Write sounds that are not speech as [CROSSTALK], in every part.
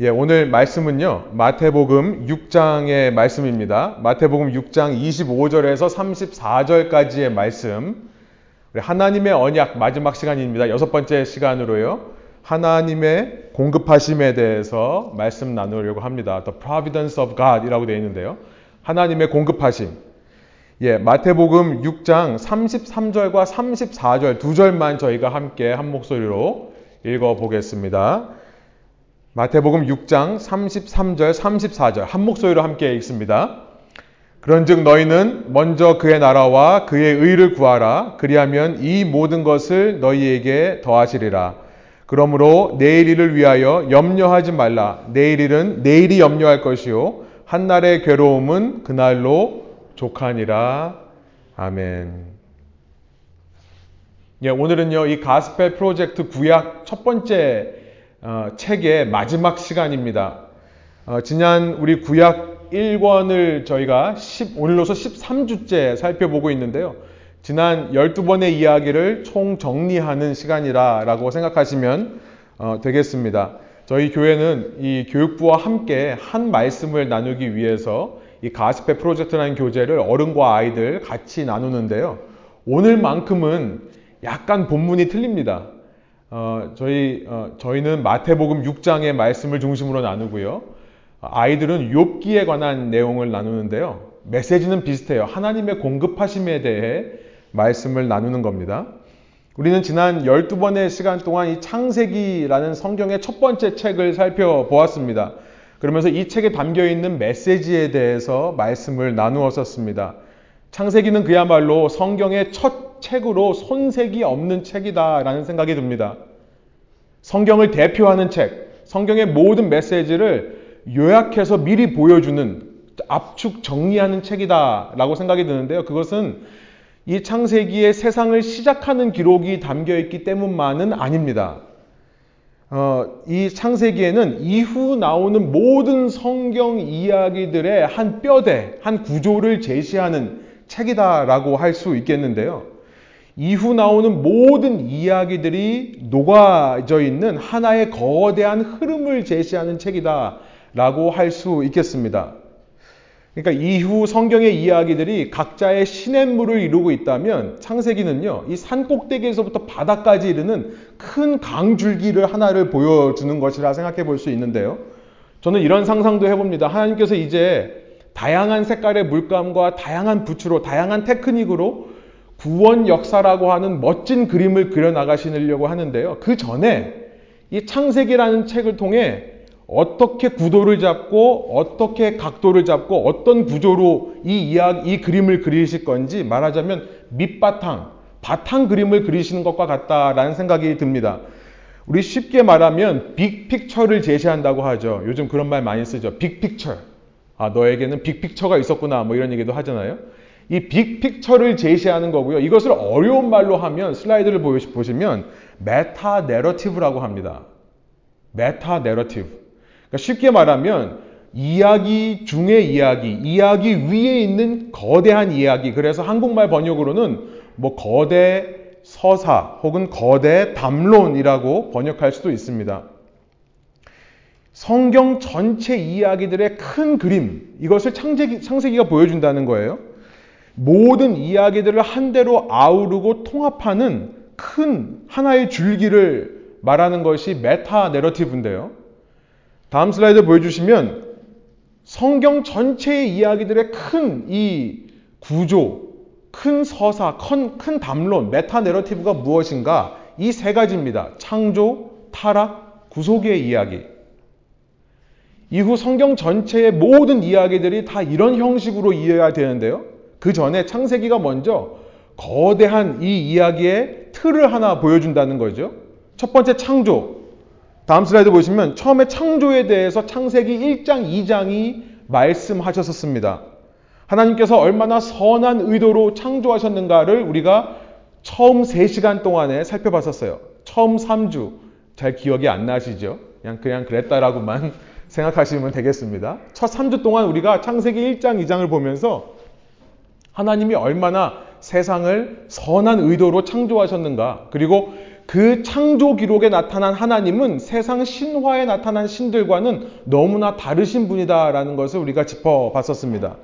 예, 오늘 말씀은요, 마태복음 6장의 말씀입니다. 마태복음 6장 25절에서 34절까지의 말씀. 우리 하나님의 언약 마지막 시간입니다. 여섯 번째 시간으로요. 하나님의 공급하심에 대해서 말씀 나누려고 합니다. The providence of God 이라고 되어 있는데요. 하나님의 공급하심. 예, 마태복음 6장 33절과 34절 두 절만 저희가 함께 한 목소리로 읽어 보겠습니다. 마태복음 6장 33절, 34절 한 목소리로 함께 읽습니다. 그런즉 너희는 먼저 그의 나라와 그의 의를 구하라. 그리하면 이 모든 것을 너희에게 더하시리라. 그러므로 내일 일을 위하여 염려하지 말라. 내일 일은 내일이 염려할 것이요 한 날의 괴로움은 그날로 족하니라. 아멘. 예, 오늘은요 이 가스펠 프로젝트 구약 첫 번째 어, 책의 마지막 시간입니다. 어, 지난 우리 구약 1권을 저희가 10, 오늘로서 13주째 살펴보고 있는데요. 지난 12번의 이야기를 총 정리하는 시간이라고 생각하시면 어, 되겠습니다. 저희 교회는 이 교육부와 함께 한 말씀을 나누기 위해서 이 가스페 프로젝트라는 교재를 어른과 아이들 같이 나누는데요. 오늘만큼은 약간 본문이 틀립니다. 어, 저희 어, 저희는 마태복음 6장의 말씀을 중심으로 나누고요. 아이들은 욥기에 관한 내용을 나누는데요. 메시지는 비슷해요. 하나님의 공급하심에 대해 말씀을 나누는 겁니다. 우리는 지난 12번의 시간 동안 이 창세기라는 성경의 첫 번째 책을 살펴보았습니다. 그러면서 이 책에 담겨 있는 메시지에 대해서 말씀을 나누었었습니다. 창세기는 그야말로 성경의 첫 책으로 손색이 없는 책이다라는 생각이 듭니다. 성경을 대표하는 책, 성경의 모든 메시지를 요약해서 미리 보여주는 압축 정리하는 책이다라고 생각이 드는데요. 그것은 이 창세기의 세상을 시작하는 기록이 담겨 있기 때문만은 아닙니다. 어, 이 창세기에는 이후 나오는 모든 성경 이야기들의 한 뼈대, 한 구조를 제시하는 책이다라고 할 수 있겠는데요. 이후 나오는 모든 이야기들이 녹아져 있는 하나의 거대한 흐름을 제시하는 책이다라고 할 수 있겠습니다. 그러니까 이후 성경의 이야기들이 각자의 시냇물을 이루고 있다면 창세기는요, 이 산 꼭대기에서부터 바닥까지 이르는 큰 강줄기를 하나를 보여주는 것이라 생각해 볼 수 있는데요. 저는 이런 상상도 해봅니다. 하나님께서 이제 다양한 색깔의 물감과 다양한 붓으로, 다양한 테크닉으로 구원 역사라고 하는 멋진 그림을 그려 나가시려고 하는데요. 그 전에 이 창세기라는 책을 통해 어떻게 구도를 잡고 어떻게 각도를 잡고 어떤 구조로 이 이야기, 이 그림을 그리실 건지 말하자면 밑바탕, 바탕 그림을 그리시는 것과 같다라는 생각이 듭니다. 우리 쉽게 말하면 빅픽처를 제시한다고 하죠. 요즘 그런 말 많이 쓰죠. 빅픽처. 아, 너에게는 빅픽처가 있었구나. 뭐 이런 얘기도 하잖아요. 이 big picture를 제시하는 거고요. 이것을 어려운 말로 하면 슬라이드를 보시면 meta narrative라고 합니다. meta narrative. 그러니까 쉽게 말하면 이야기 중의 이야기, 이야기 위에 있는 거대한 이야기. 그래서 한국말 번역으로는 뭐 거대 서사 혹은 거대 담론이라고 번역할 수도 있습니다. 성경 전체 이야기들의 큰 그림, 이것을 창세기, 창세기가 보여준다는 거예요. 모든 이야기들을 한 대로 아우르고 통합하는 큰 하나의 줄기를 말하는 것이 meta narrative인데요. 다음 슬라이드 보여주시면 성경 전체의 이야기들의 큰 이 구조, 큰 서사, 큰, 큰 담론, meta narrative가 무엇인가? 이 세 가지입니다. 창조, 타락, 구속의 이야기. 이후 성경 전체의 모든 이야기들이 다 이런 형식으로 이해가 되는데요. 그 전에 창세기가 먼저 거대한 이 이야기의 틀을 하나 보여준다는 거죠. 첫 번째 창조. 다음 슬라이드 보시면 처음에 창조에 대해서 창세기 1장, 2장이 말씀하셨었습니다. 하나님께서 얼마나 선한 의도로 창조하셨는가를 우리가 처음 3시간 동안에 살펴봤었어요. 처음 3주. 잘 기억이 안 나시죠? 그냥, 그냥 그랬다라고만 [LAUGHS] 생각하시면 되겠습니다. 첫 3주 동안 우리가 창세기 1장, 2장을 보면서 하나님이 얼마나 세상을 선한 의도로 창조하셨는가, 그리고 그 창조 기록에 나타난 하나님은 세상 신화에 나타난 신들과는 너무나 다르신 분이다라는 것을 우리가 짚어봤었습니다.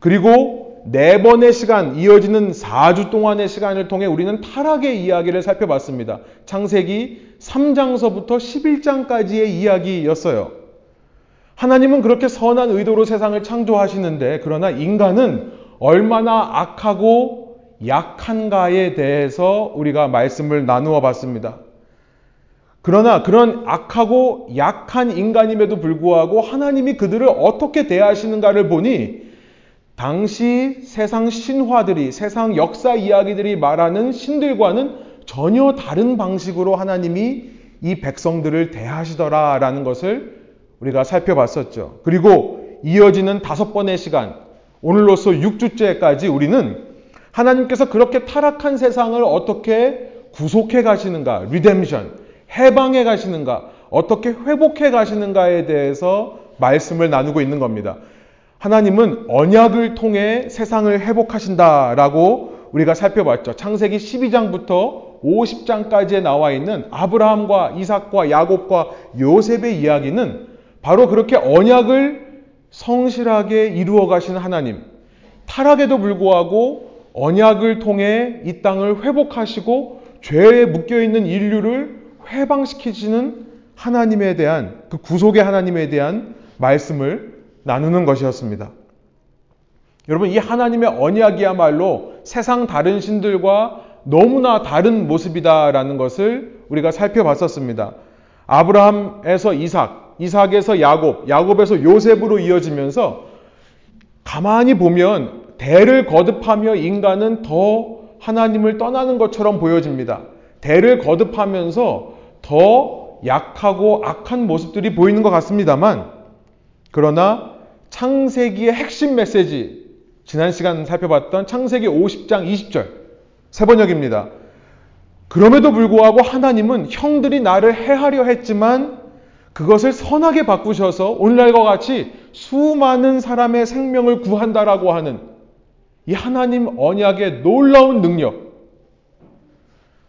그리고 네 번의 시간, 이어지는 4주 동안의 시간을 통해 우리는 타락의 이야기를 살펴봤습니다. 창세기 3장서부터 11장까지의 이야기였어요. 하나님은 그렇게 선한 의도로 세상을 창조하시는데, 그러나 인간은 얼마나 악하고 약한가에 대해서 우리가 말씀을 나누어 봤습니다. 그러나 그런 악하고 약한 인간임에도 불구하고 하나님이 그들을 어떻게 대하시는가를 보니 당시 세상 신화들이, 세상 역사 이야기들이 말하는 신들과는 전혀 다른 방식으로 하나님이 이 백성들을 대하시더라라는 것을 우리가 살펴봤었죠. 그리고 이어지는 다섯 번의 시간, 오늘로서 6주째까지 우리는 하나님께서 그렇게 타락한 세상을 어떻게 구속해 가시는가, 리뎀션, 해방해 가시는가, 어떻게 회복해 가시는가에 대해서 말씀을 나누고 있는 겁니다. 하나님은 언약을 통해 세상을 회복하신다라고 우리가 살펴봤죠. 창세기 12장부터 50장까지에 나와 있는 아브라함과 이삭과 야곱과 요셉의 이야기는 바로 그렇게 언약을 성실하게 이루어 가신 하나님, 타락에도 불구하고 언약을 통해 이 땅을 회복하시고 죄에 묶여 있는 인류를 회방시키시는 하나님에 대한 그 구속의 하나님에 대한 말씀을 나누는 것이었습니다. 여러분 이 하나님의 언약이야말로 세상 다른 신들과 너무나 다른 모습이다라는 것을 우리가 살펴봤었습니다. 아브라함에서 이삭, 이삭에서 야곱, 야곱에서 요셉으로 이어지면서 가만히 보면 대를 거듭하며 인간은 더 하나님을 떠나는 것처럼 보여집니다. 대를 거듭하면서 더 약하고 악한 모습들이 보이는 것 같습니다만, 그러나 창세기의 핵심 메시지, 지난 시간 살펴봤던 창세기 50장 20절, 세 번역입니다. 그럼에도 불구하고 하나님은 형들이 나를 해하려 했지만 그것을 선하게 바꾸셔서 오늘날과 같이 수많은 사람의 생명을 구한다라고 하는 이 하나님 언약의 놀라운 능력.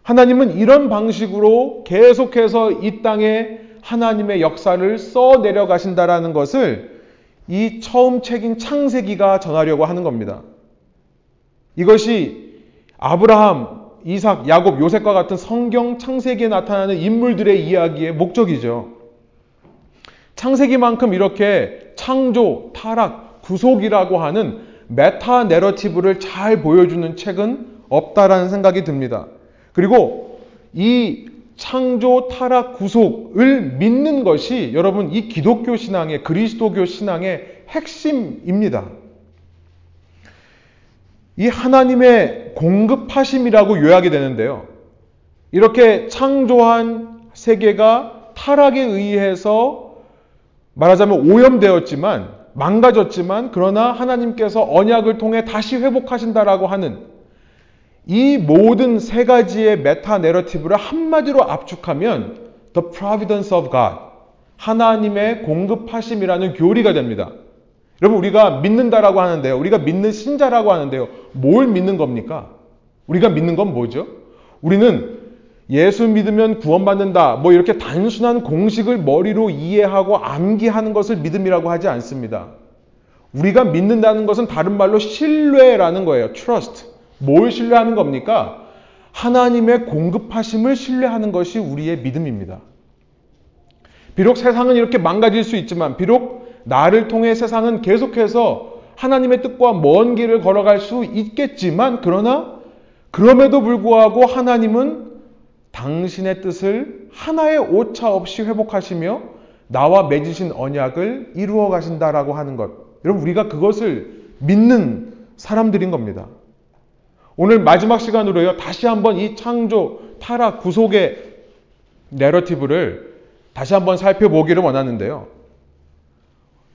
하나님은 이런 방식으로 계속해서 이 땅에 하나님의 역사를 써 내려가신다라는 것을 이 처음 책인 창세기가 전하려고 하는 겁니다. 이것이 아브라함, 이삭, 야곱, 요셉과 같은 성경 창세기에 나타나는 인물들의 이야기의 목적이죠. 창세기만큼 이렇게 창조, 타락, 구속이라고 하는 meta narrative를 잘 보여주는 책은 없다라는 생각이 듭니다. 그리고 이 창조, 타락, 구속을 믿는 것이 여러분 이 기독교 신앙의 그리스도교 신앙의 핵심입니다. 이 하나님의 공급하심이라고 요약이 되는데요. 이렇게 창조한 세계가 타락에 의해서 말하자면 오염되었지만 망가졌지만 그러나 하나님께서 언약을 통해 다시 회복하신다라고 하는 이 모든 세 가지의 메타 내러티브를 한마디로 압축하면 The Providence of God 하나님의 공급하심이라는 교리가 됩니다. 여러분 우리가 믿는다라고 하는데요. 우리가 믿는 신자라고 하는데요. 뭘 믿는 겁니까? 우리가 믿는 건 뭐죠? 우리는 예수 믿으면 구원받는다. 뭐 이렇게 단순한 공식을 머리로 이해하고 암기하는 것을 믿음이라고 하지 않습니다. 우리가 믿는다는 것은 다른 말로 신뢰라는 거예요. trust. 뭘 신뢰하는 겁니까? 하나님의 공급하심을 신뢰하는 것이 우리의 믿음입니다. 비록 세상은 이렇게 망가질 수 있지만, 비록 나를 통해 세상은 계속해서 하나님의 뜻과 먼 길을 걸어갈 수 있겠지만, 그러나 그럼에도 불구하고 하나님은 당신의 뜻을 하나의 오차 없이 회복하시며 나와 맺으신 언약을 이루어 가신다라고 하는 것. 여러분, 우리가 그것을 믿는 사람들인 겁니다. 오늘 마지막 시간으로요, 다시 한번 이 창조, 타락, 구속의 내러티브를 다시 한번 살펴보기를 원하는데요.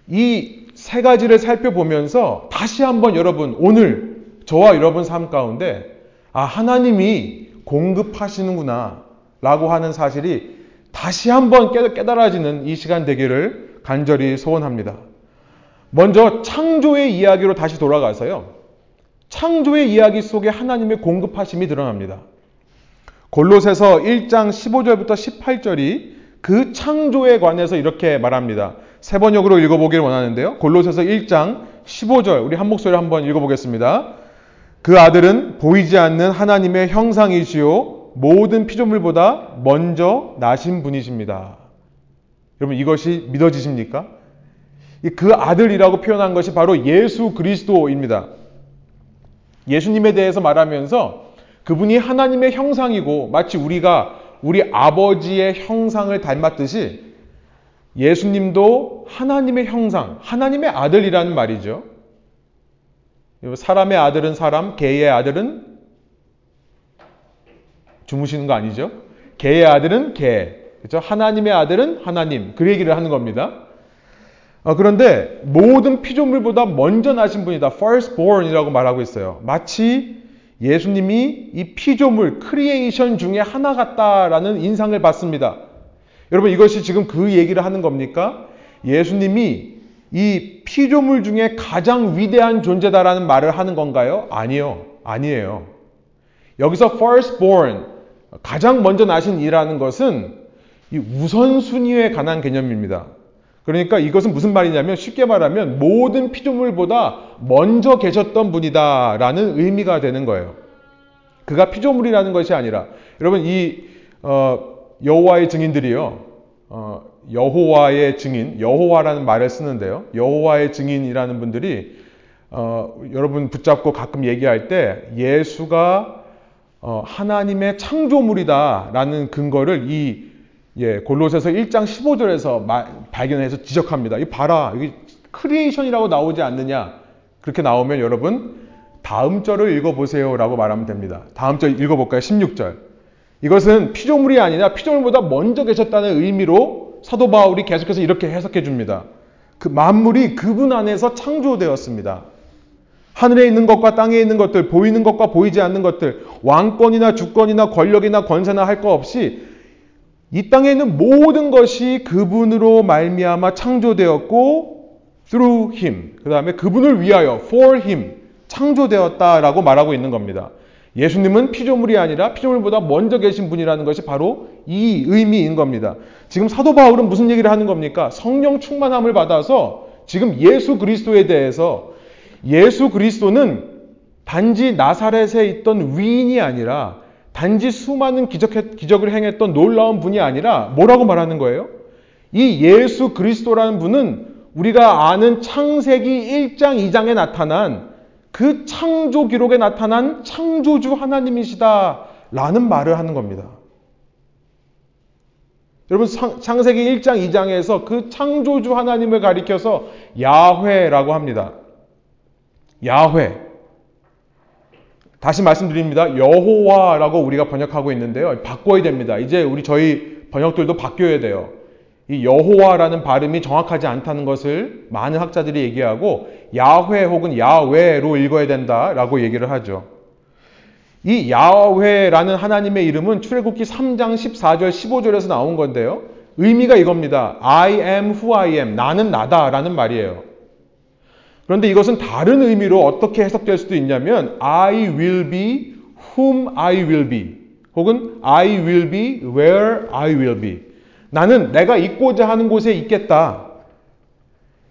이 세 가지를 살펴보면서 다시 한번 여러분, 오늘 저와 여러분 삶 가운데, 아, 하나님이 공급하시는구나 라고 하는 사실이 다시 한번 깨달아지는 이 시간 되기를 간절히 소원합니다. 먼저 창조의 이야기로 다시 돌아가서요. 창조의 이야기 속에 하나님의 공급하심이 드러납니다. 골로새서 1장 15절부터 18절이 그 창조에 관해서 이렇게 말합니다. 세 번역으로 읽어보길 원하는데요. 골로새서 1장 15절 우리 한 목소리 한번 읽어보겠습니다. 그 아들은 보이지 않는 하나님의 형상이시요 모든 피조물보다 먼저 나신 분이십니다. 여러분 이것이 믿어지십니까? 그 아들이라고 표현한 것이 바로 예수 그리스도입니다. 예수님에 대해서 말하면서 그분이 하나님의 형상이고 마치 우리가 우리 아버지의 형상을 닮았듯이 예수님도 하나님의 형상, 하나님의 아들이라는 말이죠. 사람의 아들은 사람, 개의 아들은 주무시는 거 아니죠? 개의 아들은 개. 그렇죠? 하나님의 아들은 하나님. 그 얘기를 하는 겁니다. 어, 그런데 모든 피조물보다 먼저 나신 분이다. firstborn이라고 말하고 있어요. 마치 예수님이 이 피조물, creation 중에 하나 같다라는 인상을 받습니다. 여러분 이것이 지금 그 얘기를 하는 겁니까? 예수님이 이 피조물 중에 가장 위대한 존재다라는 말을 하는 건가요? 아니요. 아니에요. 여기서 firstborn, 가장 먼저 나신 이라는 것은 이 우선순위에 관한 개념입니다. 그러니까 이것은 무슨 말이냐면 쉽게 말하면 모든 피조물보다 먼저 계셨던 분이다 라는 의미가 되는 거예요. 그가 피조물이라는 것이 아니라 여러분 이 어, 여호와의 증인들이요. 어, 여호와의 증인, 여호와라는 말을 쓰는데요. 여호와의 증인이라는 분들이 어, 여러분 붙잡고 가끔 얘기할 때 예수가 어, 하나님의 창조물이다라는 근거를 이 예, 골로새서 1장 15절에서 마, 발견해서 지적합니다. 이 봐라, 여기 creation이라고 나오지 않느냐? 그렇게 나오면 여러분 다음 절을 읽어 보세요라고 말하면 됩니다. 다음 절 읽어 볼까요? 16절. 이것은 피조물이 아니라 피조물보다 먼저 계셨다는 의미로 사도 바울이 계속해서 이렇게 해석해 줍니다. 그 만물이 그분 안에서 창조되었습니다. 하늘에 있는 것과 땅에 있는 것들, 보이는 것과 보이지 않는 것들, 왕권이나 주권이나 권력이나 권세나 할것 없이 이 땅에 있는 모든 것이 그분으로 말미암아 창조되었고 through him. 그 다음에 그분을 위하여 for him 창조되었다라고 말하고 있는 겁니다. 예수님은 피조물이 아니라 피조물보다 먼저 계신 분이라는 것이 바로 이 의미인 겁니다. 지금 사도 바울은 무슨 얘기를 하는 겁니까? 성령 충만함을 받아서 지금 예수 그리스도에 대해서 예수 그리스도는 단지 나사렛에 있던 위인이 아니라 단지 수많은 기적, 을 행했던 놀라운 분이 아니라 뭐라고 말하는 거예요? 이 예수 그리스도라는 분은 우리가 아는 창세기 1장, 2장에 나타난 그 창조 기록에 나타난 창조주 하나님이시다. 라는 말을 하는 겁니다. 여러분, 창세기 1장, 2장에서 그 창조주 하나님을 가리켜서 야훼라고 합니다. 야훼. 다시 말씀드립니다. 여호와라고 우리가 번역하고 있는데요. 바꿔야 됩니다. 이제 우리 저희 번역들도 바뀌어야 돼요. 이 여호와라는 발음이 정확하지 않다는 것을 많은 학자들이 얘기하고 야훼 혹은 야외로 읽어야 된다라고 얘기를 하죠. 이 야훼라는 하나님의 이름은 출애굽기 3장 14절 15절에서 나온 건데요. 의미가 이겁니다. I am who I am. 나는 나다라는 말이에요. 그런데 이것은 다른 의미로 어떻게 해석될 수도 있냐면 I will be whom I will be 혹은 I will be where I will be 나는 내가 있고자 하는 곳에 있겠다.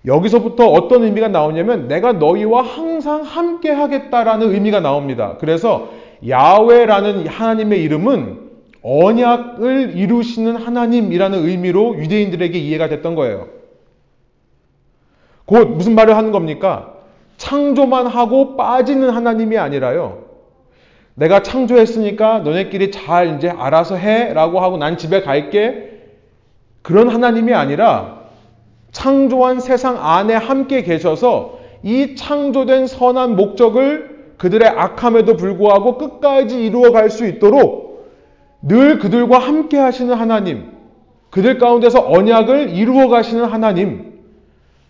여기서부터 어떤 의미가 나오냐면 내가 너희와 항상 함께 하겠다라는 의미가 나옵니다. 그래서 야훼라는 하나님의 이름은 언약을 이루시는 하나님이라는 의미로 유대인들에게 이해가 됐던 거예요. 곧 무슨 말을 하는 겁니까? 창조만 하고 빠지는 하나님이 아니라요. 내가 창조했으니까 너네끼리 잘 이제 알아서 해 라고 하고 난 집에 갈게 그런 하나님이 아니라 창조한 세상 안에 함께 계셔서 이 창조된 선한 목적을 그들의 악함에도 불구하고 끝까지 이루어 갈 수 있도록 늘 그들과 함께 하시는 하나님, 그들 가운데서 언약을 이루어 가시는 하나님,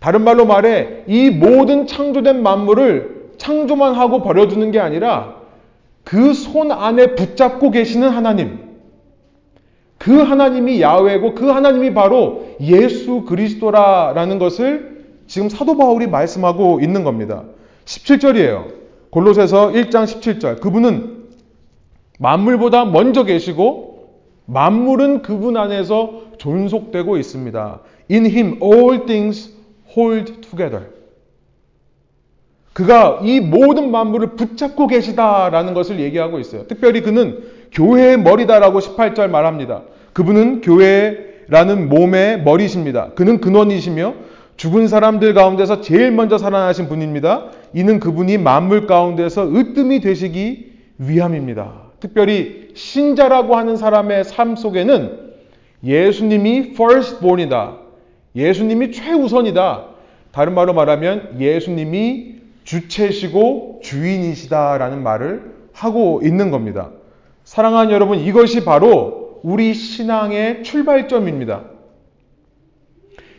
다른 말로 말해 이 모든 창조된 만물을 창조만 하고 버려두는 게 아니라 그 손 안에 붙잡고 계시는 하나님, 그 하나님이 야훼고 그 하나님이 바로 예수 그리스도라라는 것을 지금 사도 바울이 말씀하고 있는 겁니다. 17절이에요. 골로새서 1장 17절. 그분은 만물보다 먼저 계시고 만물은 그분 안에서 존속되고 있습니다. In him all things hold together. 그가 이 모든 만물을 붙잡고 계시다라는 것을 얘기하고 있어요. 특별히 그는 교회의 머리다라고 18절 말합니다. 그분은 교회라는 몸의 머리십니다. 그는 근원이시며 죽은 사람들 가운데서 제일 먼저 살아나신 분입니다. 이는 그분이 만물 가운데서 으뜸이 되시기 위함입니다. 특별히 신자라고 하는 사람의 삶 속에는 예수님이 firstborn이다. 예수님이 최우선이다. 다른 말로 말하면 예수님이 주체시고 주인이시다라는 말을 하고 있는 겁니다. 사랑하는 여러분, 이것이 바로 우리 신앙의 출발점입니다.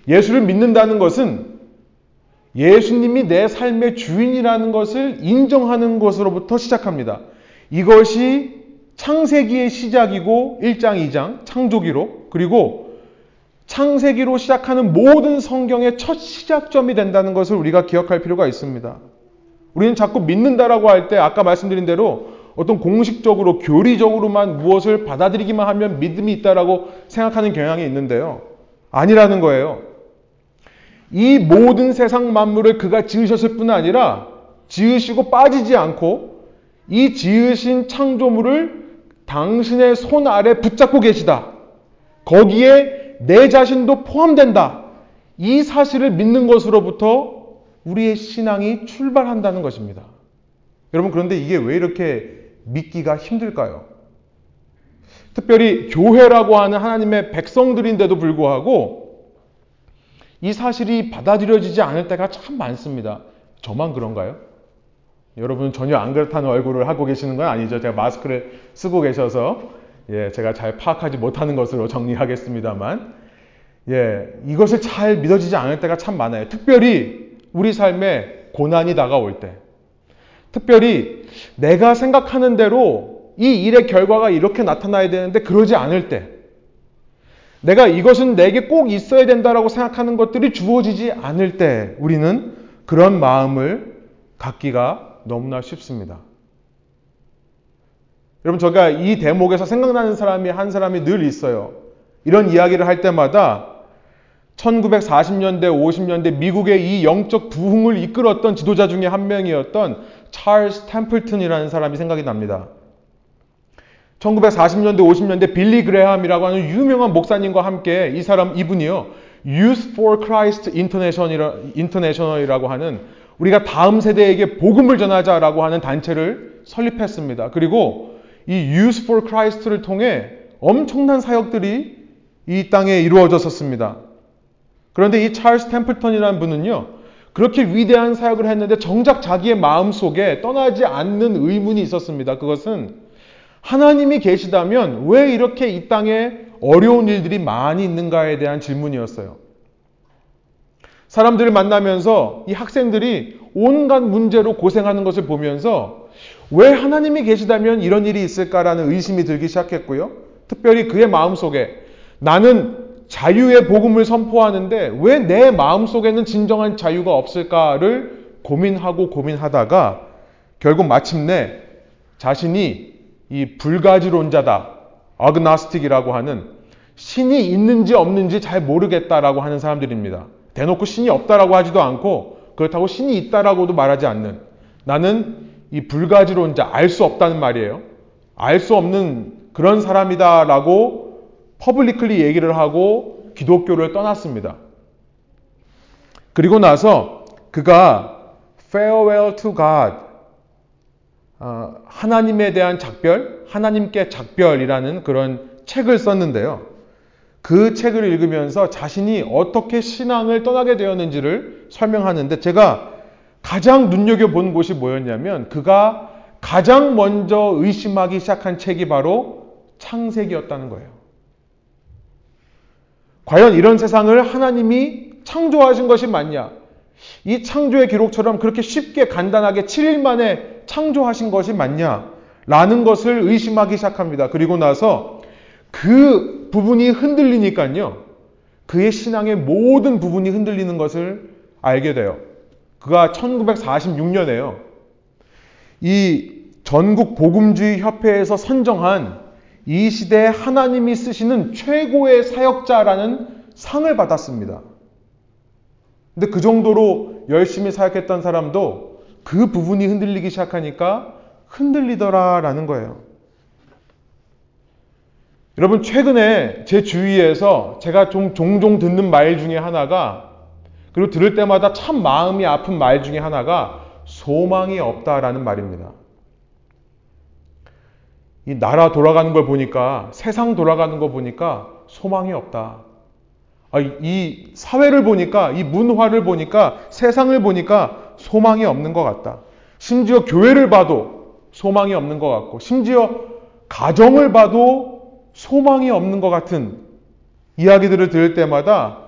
예수를 믿는다는 것은 예수님이 내 삶의 주인이라는 것을 인정하는 것으로부터 시작합니다. 이것이 창세기의 시작이고 1장, 2장, 창조기로 그리고 창세기로 시작하는 모든 성경의 첫 시작점이 된다는 것을 우리가 기억할 필요가 있습니다. 우리는 자꾸 믿는다라고 할 때 아까 말씀드린 대로 어떤 공식적으로 교리적으로만 무엇을 받아들이기만 하면 믿음이 있다라고 생각하는 경향이 있는데요. 아니라는 거예요. 이 모든 세상 만물을 그가 지으셨을 뿐 아니라 지으시고 빠지지 않고 이 지으신 창조물을 당신의 손 아래 붙잡고 계시다. 거기에 내 자신도 포함된다. 이 사실을 믿는 것으로부터 우리의 신앙이 출발한다는 것입니다. 여러분, 그런데 이게 왜 이렇게 믿기가 힘들까요? 특별히 교회라고 하는 하나님의 백성들인데도 불구하고 이 사실이 받아들여지지 않을 때가 참 많습니다. 저만 그런가요? 여러분 전혀 안 그렇다는 얼굴을 하고 계시는 건 아니죠. 제가 마스크를 쓰고 계셔서 예, 제가 잘 파악하지 못하는 것으로 정리하겠습니다만 예, 이것을 잘 믿어지지 않을 때가 참 많아요. 특별히 우리 삶에 고난이 다가올 때. 특별히 내가 생각하는 대로 이 일의 결과가 이렇게 나타나야 되는데 그러지 않을 때. 내가 이것은 내게 꼭 있어야 된다라고 생각하는 것들이 주어지지 않을 때 우리는 그런 마음을 갖기가 너무나 쉽습니다. 여러분, 제가 이 대목에서 생각나는 사람이 한 사람이 늘 있어요. 이런 이야기를 할 때마다 1940년대, 50년대 미국의 이 영적 부흥을 이끌었던 지도자 중에 한 명이었던 찰스 템플튼이라는 사람이 생각이 납니다. 1940년대, 50년대 빌리 그레함이라고 하는 유명한 목사님과 함께 이 사람 이분이요. Youth for Christ International이라고 하는 우리가 다음 세대에게 복음을 전하자라고 하는 단체를 설립했습니다. 그리고 이 Youth for Christ를 통해 엄청난 사역들이 이 땅에 이루어졌었습니다. 그런데 이 찰스 템플턴이라는 분은요, 그렇게 위대한 사역을 했는데 정작 자기의 마음 속에 떠나지 않는 의문이 있었습니다. 그것은 하나님이 계시다면 왜 이렇게 이 땅에 어려운 일들이 많이 있는가에 대한 질문이었어요. 사람들을 만나면서 이 학생들이 온갖 문제로 고생하는 것을 보면서 왜 하나님이 계시다면 이런 일이 있을까라는 의심이 들기 시작했고요. 특별히 그의 마음속에 나는 자유의 복음을 선포하는데 왜 내 마음속에는 진정한 자유가 없을까를 고민하고 고민하다가 결국 마침내 자신이 이 불가지론자다. 아그나스틱이라고 하는 신이 있는지 없는지 잘 모르겠다라고 하는 사람들입니다. 대놓고 신이 없다라고 하지도 않고 그렇다고 신이 있다라고도 말하지 않는 나는 이 불가지론자 알 수 없다는 말이에요. 알 수 없는 그런 사람이다라고 publicly 얘기를 하고 기독교를 떠났습니다. 그리고 나서 그가 Farewell to God 어, 하나님에 대한 작별, 하나님께 작별이라는 그런 책을 썼는데요. 그 책을 읽으면서 자신이 어떻게 신앙을 떠나게 되었는지를 설명하는데 제가 가장 눈여겨본 곳이 뭐였냐면 그가 가장 먼저 의심하기 시작한 책이 바로 창세기였다는 거예요. 과연 이런 세상을 하나님이 창조하신 것이 맞냐? 이 창조의 기록처럼 그렇게 쉽게 간단하게 7일 만에 창조하신 것이 맞냐? 라는 것을 의심하기 시작합니다. 그리고 나서 그 부분이 흔들리니까요. 그의 신앙의 모든 부분이 흔들리는 것을 알게 돼요. 그가 1946년에요. 이 전국 복음주의 협회에서 선정한 이 시대에 하나님이 쓰시는 최고의 사역자라는 상을 받았습니다. 근데 그 정도로 열심히 사역했던 사람도 그 부분이 흔들리기 시작하니까 흔들리더라라는 거예요. 여러분, 최근에 제 주위에서 제가 좀 종종 듣는 말 중에 하나가, 그리고 들을 때마다 참 마음이 아픈 말 중에 하나가 소망이 없다라는 말입니다. 이 나라 돌아가는 걸 보니까, 세상 돌아가는 거 보니까 소망이 없다. 아, 이 사회를 보니까, 이 문화를 보니까, 세상을 보니까 소망이 없는 것 같다. 심지어 교회를 봐도 소망이 없는 것 같고, 심지어 가정을 봐도 소망이 없는 것 같은 이야기들을 들을 때마다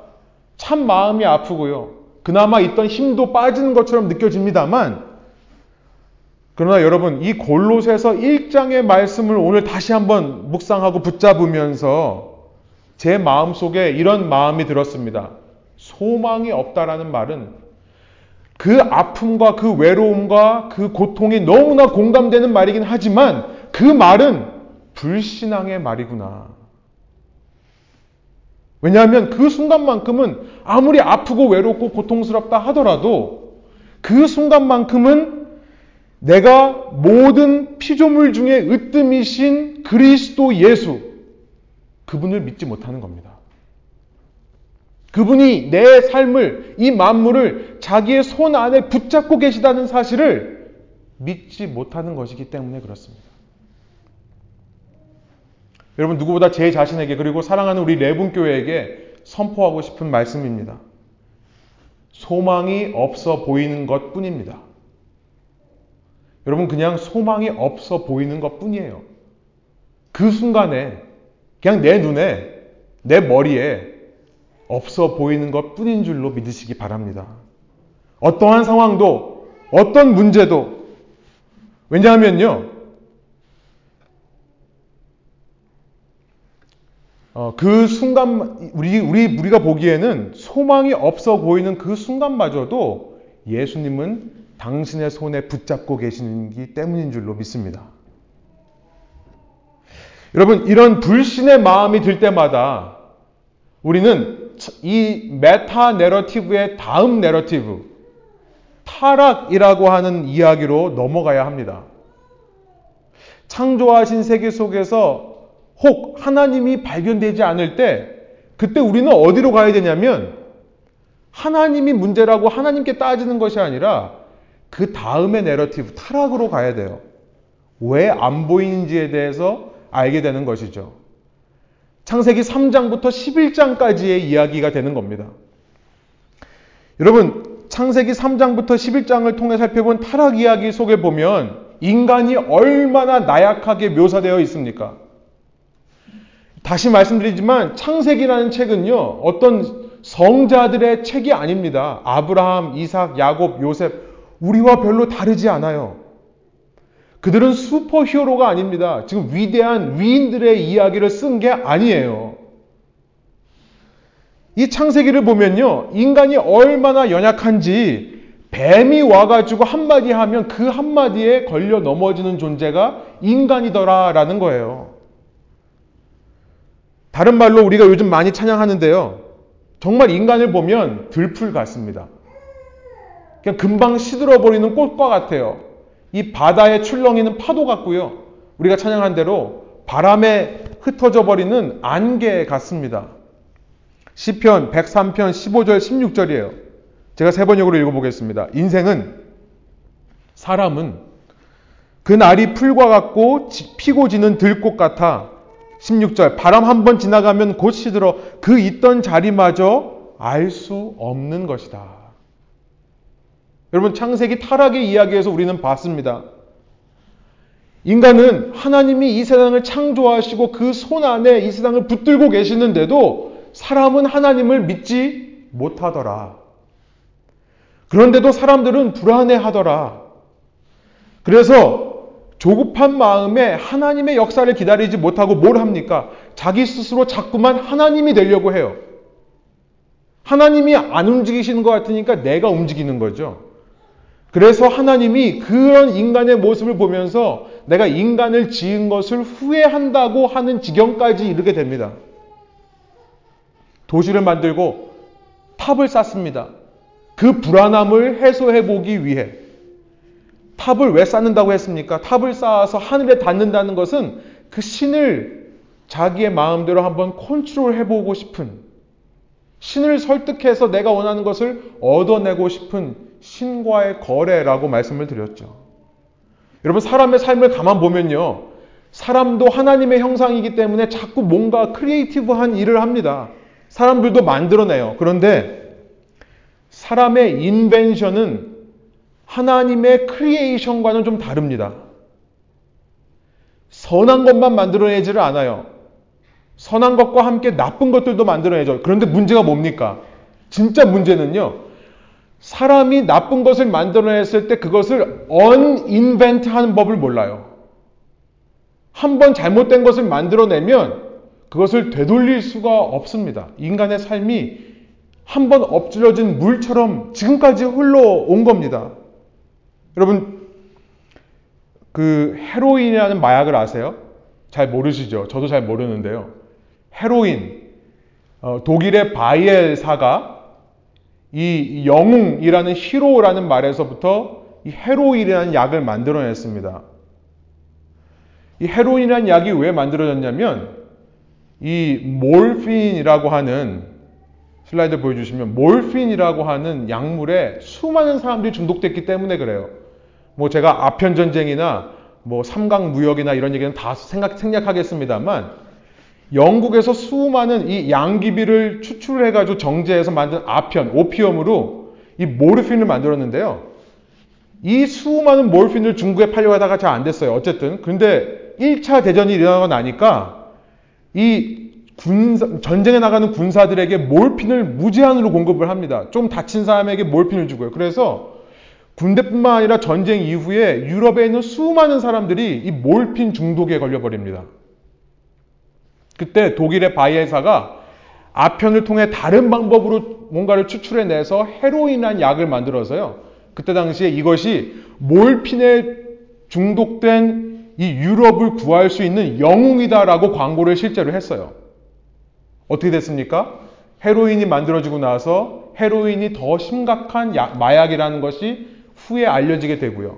참 마음이 아프고요. 그나마 있던 힘도 빠지는 것처럼 느껴집니다만, 그러나 여러분, 이 골로새서 1장의 말씀을 오늘 다시 한번 묵상하고 붙잡으면서 제 마음 속에 이런 마음이 들었습니다. 소망이 없다라는 말은 그 아픔과 그 외로움과 그 고통이 너무나 공감되는 말이긴 하지만 그 말은 불신앙의 말이구나. 왜냐하면 그 순간만큼은 아무리 아프고 외롭고 고통스럽다 하더라도 그 순간만큼은 내가 모든 피조물 중에 으뜸이신 그리스도 예수, 그분을 믿지 못하는 겁니다. 그분이 내 삶을, 이 만물을 자기의 손 안에 붙잡고 계시다는 사실을 믿지 못하는 것이기 때문에 그렇습니다. 여러분 누구보다 제 자신에게 그리고 사랑하는 우리 레분교회에게 선포하고 싶은 말씀입니다. 소망이 없어 보이는 것 뿐입니다. 여러분 그냥 소망이 없어 보이는 것 뿐이에요. 그 순간에 그냥 내 눈에 내 머리에 없어 보이는 것 뿐인 줄로 믿으시기 바랍니다. 어떠한 상황도 어떤 문제도 왜냐하면요. 어, 그 순간 우리 우리 우리가 보기에는 소망이 없어 보이는 그 순간마저도 예수님은 당신의 손에 붙잡고 계시기 때문인 줄로 믿습니다. 여러분 이런 불신의 마음이 들 때마다 우리는 이 meta narrative의 다음 내러티브 타락이라고 하는 이야기로 넘어가야 합니다. 창조하신 세계 속에서 혹 하나님이 발견되지 않을 때 그때 우리는 어디로 가야 되냐면 하나님이 문제라고 하나님께 따지는 것이 아니라 그 다음의 내러티브 타락으로 가야 돼요. 왜 안 보이는지에 대해서 알게 되는 것이죠. 창세기 3장부터 11장까지의 이야기가 되는 겁니다. 여러분, 창세기 3장부터 11장을 통해 살펴본 타락 이야기 속에 보면 인간이 얼마나 나약하게 묘사되어 있습니까? 다시 말씀드리지만 창세기라는 책은요, 어떤 성자들의 책이 아닙니다. 아브라함, 이삭, 야곱, 요셉, 우리와 별로 다르지 않아요. 그들은 슈퍼 히어로가 아닙니다. 지금 위대한 위인들의 이야기를 쓴 게 아니에요. 이 창세기를 보면요, 인간이 얼마나 연약한지 뱀이 와가지고 한마디 하면 그 한마디에 걸려 넘어지는 존재가 인간이더라라는 거예요. 다른 말로 우리가 요즘 많이 찬양하는데요. 정말 인간을 보면 들풀 같습니다. 그냥 금방 시들어버리는 꽃과 같아요. 이 바다에 출렁이는 파도 같고요. 우리가 찬양한 대로 바람에 흩어져 버리는 안개 같습니다. 시편 103편 15절 16절이에요. 제가 세 번역으로 읽어보겠습니다. 인생은 사람은 그 날이 풀과 같고 피고 지는 들꽃 같아 16절 바람 한 번 지나가면 곧 시들어 그 있던 자리마저 알 수 없는 것이다. 여러분 창세기 타락의 이야기에서 우리는 봤습니다. 인간은 하나님이 이 세상을 창조하시고 그 손 안에 이 세상을 붙들고 계시는데도 사람은 하나님을 믿지 못하더라. 그런데도 사람들은 불안해 하더라. 그래서 조급한 마음에 하나님의 역사를 기다리지 못하고 뭘 합니까? 자기 스스로 자꾸만 하나님이 되려고 해요. 하나님이 안 움직이시는 것 같으니까 내가 움직이는 거죠. 그래서 하나님이 그런 인간의 모습을 보면서 내가 인간을 지은 것을 후회한다고 하는 지경까지 이르게 됩니다. 도시를 만들고 탑을 쌓습니다. 그 불안함을 해소해 보기 위해 탑을 왜 쌓는다고 했습니까? 탑을 쌓아서 하늘에 닿는다는 것은 그 신을 자기의 마음대로 한번 컨트롤 해 보고 싶은 신을 설득해서 내가 원하는 것을 얻어내고 싶은 신과의 거래라고 말씀을 드렸죠. 여러분, 사람의 삶을 가만 보면요. 사람도 하나님의 형상이기 때문에 자꾸 뭔가 creative한 일을 합니다. 사람들도 만들어내요. 그런데 사람의 인벤션은 하나님의 크리에이션과는 좀 다릅니다. 선한 것만 만들어내지를 않아요. 선한 것과 함께 나쁜 것들도 만들어내죠. 그런데 문제가 뭡니까? 진짜 문제는요. 사람이 나쁜 것을 만들어냈을 때 그것을 언인벤트 하는 법을 몰라요. 한 번 잘못된 것을 만들어내면 그것을 되돌릴 수가 없습니다. 인간의 삶이 한 번 엎질러진 물처럼 지금까지 흘러온 겁니다. 여러분, 그 헤로인이라는 마약을 아세요? 잘 모르시죠? 저도 잘 모르는데요. 헤로인, 어, 독일의 바이엘사가 이 영웅이라는 히로라는 말에서부터 이 헤로인이라는 약을 만들어냈습니다. 이 헤로인이라는 약이 왜 만들어졌냐면 이 몰핀이라고 하는 슬라이드 보여주시면 몰핀이라고 하는 약물에 수많은 사람들이 중독됐기 때문에 그래요. 뭐 제가 아편 전쟁이나 뭐 삼강 무역이나 이런 얘기는 다 생각 생략하겠습니다만 영국에서 수많은 이 양귀비를 추출해 가지고 정제해서 만든 아편, 오피엄으로 이 모르핀을 만들었는데요. 이 수많은 모르핀을 중국에 팔려고 하다가 잘 안 됐어요. 어쨌든. 근데 1차 대전이 일어나고 나니까 이 군사, 전쟁에 나가는 군사들에게 몰핀을 무제한으로 공급을 합니다. 좀 다친 사람에게 몰핀을 주고요. 그래서 군대뿐만 아니라 전쟁 이후에 유럽에 있는 수많은 사람들이 이 몰핀 중독에 걸려버립니다. 그때 독일의 바이엘사가 아편을 통해 다른 방법으로 뭔가를 추출해내서 헤로인이라는 약을 만들어서요. 그때 당시에 이것이 몰핀에 중독된 이 유럽을 구할 수 있는 영웅이다라고 광고를 실제로 했어요. 어떻게 됐습니까? 헤로인이 만들어지고 나서 헤로인이 더 심각한 약, 마약이라는 것이 후에 알려지게 되고요.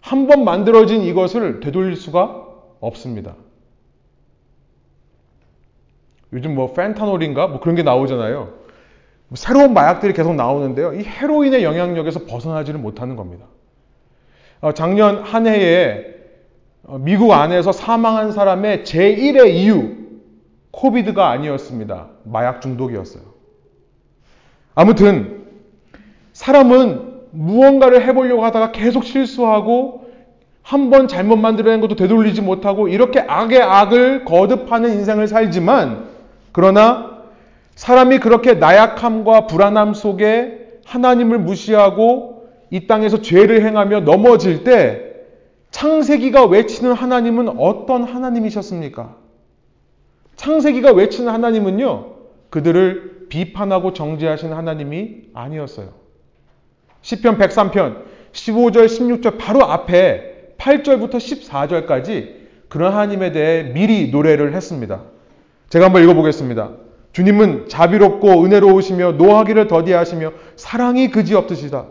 한 번 만들어진 이것을 되돌릴 수가 없습니다. 요즘 뭐 펜타놀인가 뭐 그런 게 나오잖아요. 뭐 새로운 마약들이 계속 나오는데요. 이 헤로인의 영향력에서 벗어나지를 못하는 겁니다. 어, 작년 한 해에 어, 미국 안에서 사망한 사람의 제1의 이유 코비드가 아니었습니다. 마약 중독이었어요. 아무튼 사람은 무언가를 해보려고 하다가 계속 실수하고 한 번 잘못 만들어낸 것도 되돌리지 못하고 이렇게 악의 악을 거듭하는 인생을 살지만 그러나 사람이 그렇게 나약함과 불안함 속에 하나님을 무시하고 이 땅에서 죄를 행하며 넘어질 때 창세기가 외치는 하나님은 어떤 하나님이셨습니까? 창세기가 외치는 하나님은요, 그들을 비판하고 정죄하시는 하나님이 아니었어요. 10편 103편 15절 16절 바로 앞에 8절부터 14절까지 그런 하나님에 대해 미리 노래를 했습니다. 제가 한번 읽어보겠습니다. 주님은 자비롭고 은혜로우시며 노하기를 더디하시며 사랑이 그지없으시다.